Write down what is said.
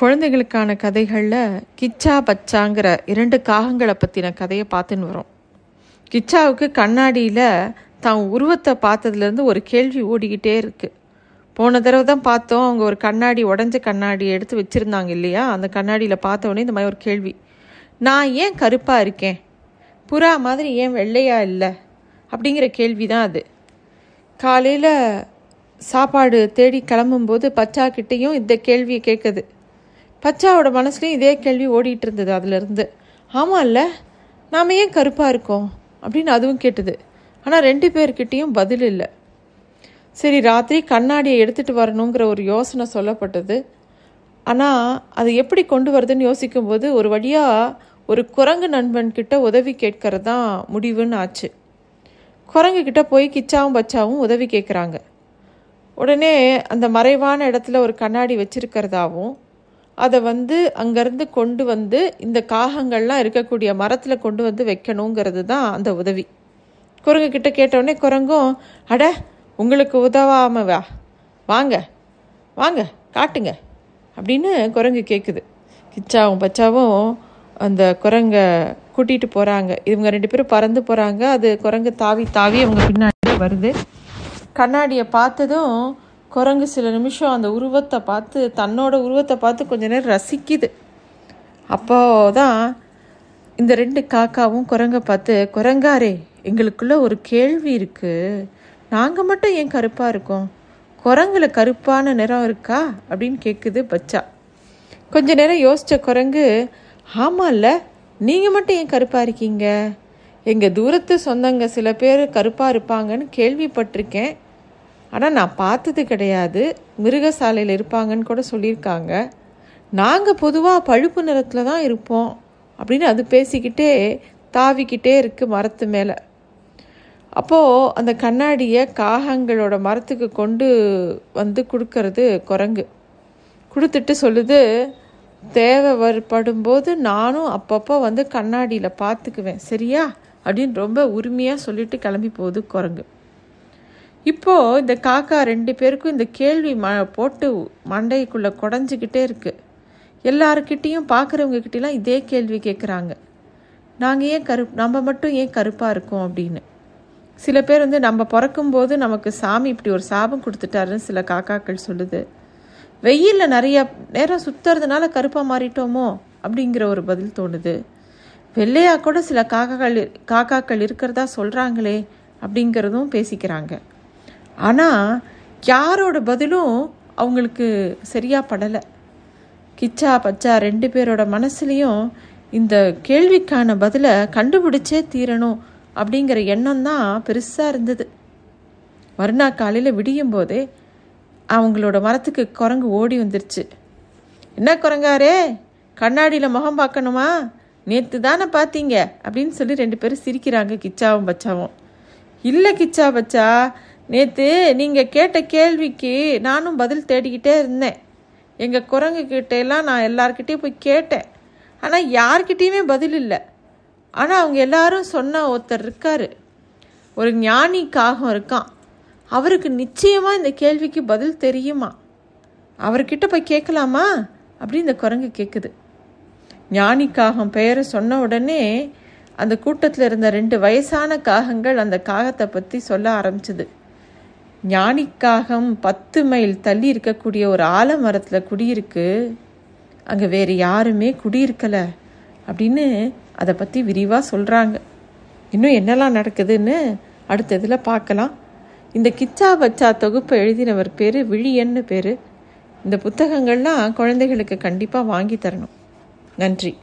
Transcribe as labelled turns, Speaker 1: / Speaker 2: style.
Speaker 1: குழந்தைகளுக்கான கதைகளில் கிச்சா பச்சாங்கிற இரண்டு காகங்களை பற்றின கதையை பார்த்துன்னு வரோம். கிச்சாவுக்கு கண்ணாடியில் தான் உருவத்தை பார்த்ததுலேருந்து ஒரு கேள்வி ஓடிக்கிட்டே இருக்குது போன தடவை தான் பார்த்தோம் அவங்க ஒரு கண்ணாடி உடஞ்ச கண்ணாடி எடுத்து வச்சுருந்தாங்க இல்லையா? அந்த கண்ணாடியில் பார்த்தோன்னே இந்த மாதிரி ஒரு கேள்வி. நான் ஏன் கருப்பாக இருக்கேன்? புறா மாதிரி ஏன் வெள்ளையாக இல்லை? அப்படிங்கிற கேள்வி தான் அது. காலையில் சாப்பாடு தேடி கிளம்பும்போது பச்சா கிட்டேயும் இந்த கேள்வியை கேட்குது. பச்சாவோட மனசுலையும் இதே கேள்வி ஓடிட்டு இருந்தது அதுலேருந்து ஆமாம் இல்லை நாம் ஏன் கருப்பாக இருக்கோம்? அப்படின்னு அதுவும் கேட்டது. ஆனால் ரெண்டு பேர்கிட்டேயும் பதில் இல்லை. சரி ராத்திரி கண்ணாடியை எடுத்துகிட்டு வரணுங்கிற ஒரு யோசனை சொல்லப்பட்டது. ஆனால் அது எப்படி கொண்டு வருதுன்னு யோசிக்கும்போது ஒரு வழியாக ஒரு குரங்கு நண்பன்கிட்ட உதவி கேட்கறது தான் முடிவுன்னு ஆச்சு. குரங்கு கிட்ட போய் கிச்சாவும் பச்சாவும் உதவி கேட்குறாங்க. உடனே அந்த மறைவான இடத்துல ஒரு கண்ணாடி வச்சிருக்கிறதாவும் அதை வந்து அங்கேருந்து கொண்டு வந்து இந்த காகங்கள்லாம் இருக்கக்கூடிய மரத்தில் கொண்டு வந்து வைக்கணுங்கிறது தான் அந்த உதவி. குரங்கு கிட்ட கேட்டவுடனே குரங்கும் அட உங்களுக்கு உதவாமவா வாங்க. வாங்க காட்டுங்க. அப்படின்னு குரங்கு கேட்குது கிச்சாவும் பச்சாவும் அந்த குரங்கை கூட்டிகிட்டு போகிறாங்க இவங்க ரெண்டு பேரும் பறந்து போகிறாங்க அது குரங்கு தாவி தாவி அவங்க பின்னாடி வருது. கண்ணாடியை பார்த்ததும் குரங்கு சில நிமிஷம் அந்த உருவத்தை பார்த்து தன்னோட உருவத்தை பார்த்து கொஞ்ச நேரம் ரசிக்குது. அப்போ தான் இந்த ரெண்டு காக்காவும் குரங்கை பார்த்து குரங்காரே எங்களுக்குள்ள ஒரு கேள்வி இருக்குது நாங்கள் மட்டும் ஏன் கருப்பாக இருக்கோம்? குரங்குல கருப்பான நிறம் இருக்கா? அப்படின்னு கேட்குது பச்சா. கொஞ்ச நேரம் யோசித்த குரங்கு ஆமாம்ல நீங்கள் மட்டும் ஏன் கருப்பாக இருக்கீங்க? எங்கள் தூரத்து சொந்தங்க சில பேர் கருப்பாக இருப்பாங்கன்னு கேள்விப்பட்டிருக்கேன். ஆனால் நான் பார்த்தது கிடையாது. மிருகசாலையில் இருப்பாங்கன்னு கூட சொல்லியிருக்காங்க. நாங்கள் பொதுவாக பழுப்பு நிறத்தில் தான் இருப்போம் அப்படின்னு அது பேசிக்கிட்டே தாவிக்கிட்டே இருக்குது மரத்து மேலே. அப்போது அந்த கண்ணாடியை காகங்களோட மரத்துக்கு கொண்டு வந்து கொடுக்கறது குரங்கு. கொடுத்துட்டு சொல்லுது தேவை வருப்படும்போது நானும் அப்பப்போ வந்து கண்ணாடியில் பார்த்துக்குவேன் சரியா? அப்படின்னு ரொம்ப உரிமையாக சொல்லிட்டு கிளம்பி போகுது குரங்கு. இப்போது இந்த காக்கா ரெண்டு பேருக்கும் இந்த கேள்வி ம போட்டு மண்டைக்குள்ளே குடஞ்சிக்கிட்டே இருக்குது எல்லாருக்கிட்டேயும் பார்க்குறவங்கக்கிட்டலாம் இதே கேள்வி கேட்குறாங்க நாங்கள் ஏன் கரு நம்ம மட்டும் ஏன் கருப்பாக இருக்கோம் அப்படின்னு. சில பேர் வந்து நம்ம பிறக்கும்போது நமக்கு சாமி இப்படி ஒரு சாபம் கொடுத்துட்டாருன்னு சில காக்காக்கள் சொல்லுது. வெயிலில் நிறைய நேரம் சுற்றுறதுனால கருப்பாக மாறிட்டோமோ அப்படிங்கிற ஒரு பதில் தோணுது. வெள்ளையாக கூட சில காக்காக்கள் காக்காக்கள் இருக்கிறதா சொல்கிறாங்களே அப்படிங்கிறதும் பேசிக்கிறாங்க. ஆனால் யாரோட பதிலும் அவங்களுக்கு சரியாக படலை. கிச்சா பச்சா ரெண்டு பேரோட மனசுலேயும் இந்த கேள்விக்கான பதிலை கண்டுபிடிச்சே தீரணும் அப்படிங்கிற எண்ணம் தான் பெருசாக இருந்தது. மறுநாள் காலையில் விடியும் போதே அவங்களோட மரத்துக்கு குரங்கு ஓடி வந்துருச்சு. என்ன குரங்காரே? கண்ணாடியில் முகம் பார்க்கணுமா? நேற்று தானே பார்த்தீங்க? அப்படின்னு சொல்லி ரெண்டு பேரும் சிரிக்கிறாங்க கிச்சாவும் பச்சாவும். இல்லை கிச்சா பச்சா. நேற்று நீங்கள் கேட்ட கேள்விக்கு நானும் பதில் தேடிக்கிட்டே இருந்தேன். எங்கள் குரங்கு கிட்டேலாம் நான் எல்லார்கிட்டேயும் போய் கேட்டேன். ஆனால் யார்கிட்டேயுமே பதில் இல்லை. ஆனால் அவங்க எல்லாரும் சொன்ன ஒருத்தர் இருக்கார். ஒரு ஞானி காகம் இருக்கான். அவருக்கு நிச்சயமாக இந்த கேள்விக்கு பதில் தெரியுமா? அவர்கிட்ட போய் கேட்கலாமா? அப்படின்னு இந்த குரங்கு கேட்குது ஞானி காகம் பெயரை சொன்ன உடனே அந்த கூட்டத்தில் இருந்த ரெண்டு வயசான காகங்கள் அந்த காகத்தை பற்றி சொல்ல ஆரம்பிச்சது. ஞானிக்காகம் பத்து மைல் தள்ளி இருக்கக்கூடிய ஒரு ஆலமரத்தில் குடியிருக்கு. அங்கே வேறு யாருமே குடியிருக்கலை அப்படின்னு அதை பற்றி விரிவாக சொல்கிறாங்க இன்னும் என்னெல்லாம் நடக்குதுன்னு அடுத்த இதில் பார்க்கலாம். இந்த கிச்சா பச்சா தொகுப்பை எழுதினவர் பேர் விழியன்னு பேர். இந்த புத்தகங்கள்லாம் குழந்தைகளுக்கு கண்டிப்பாக வாங்கி தரணும். நன்றி.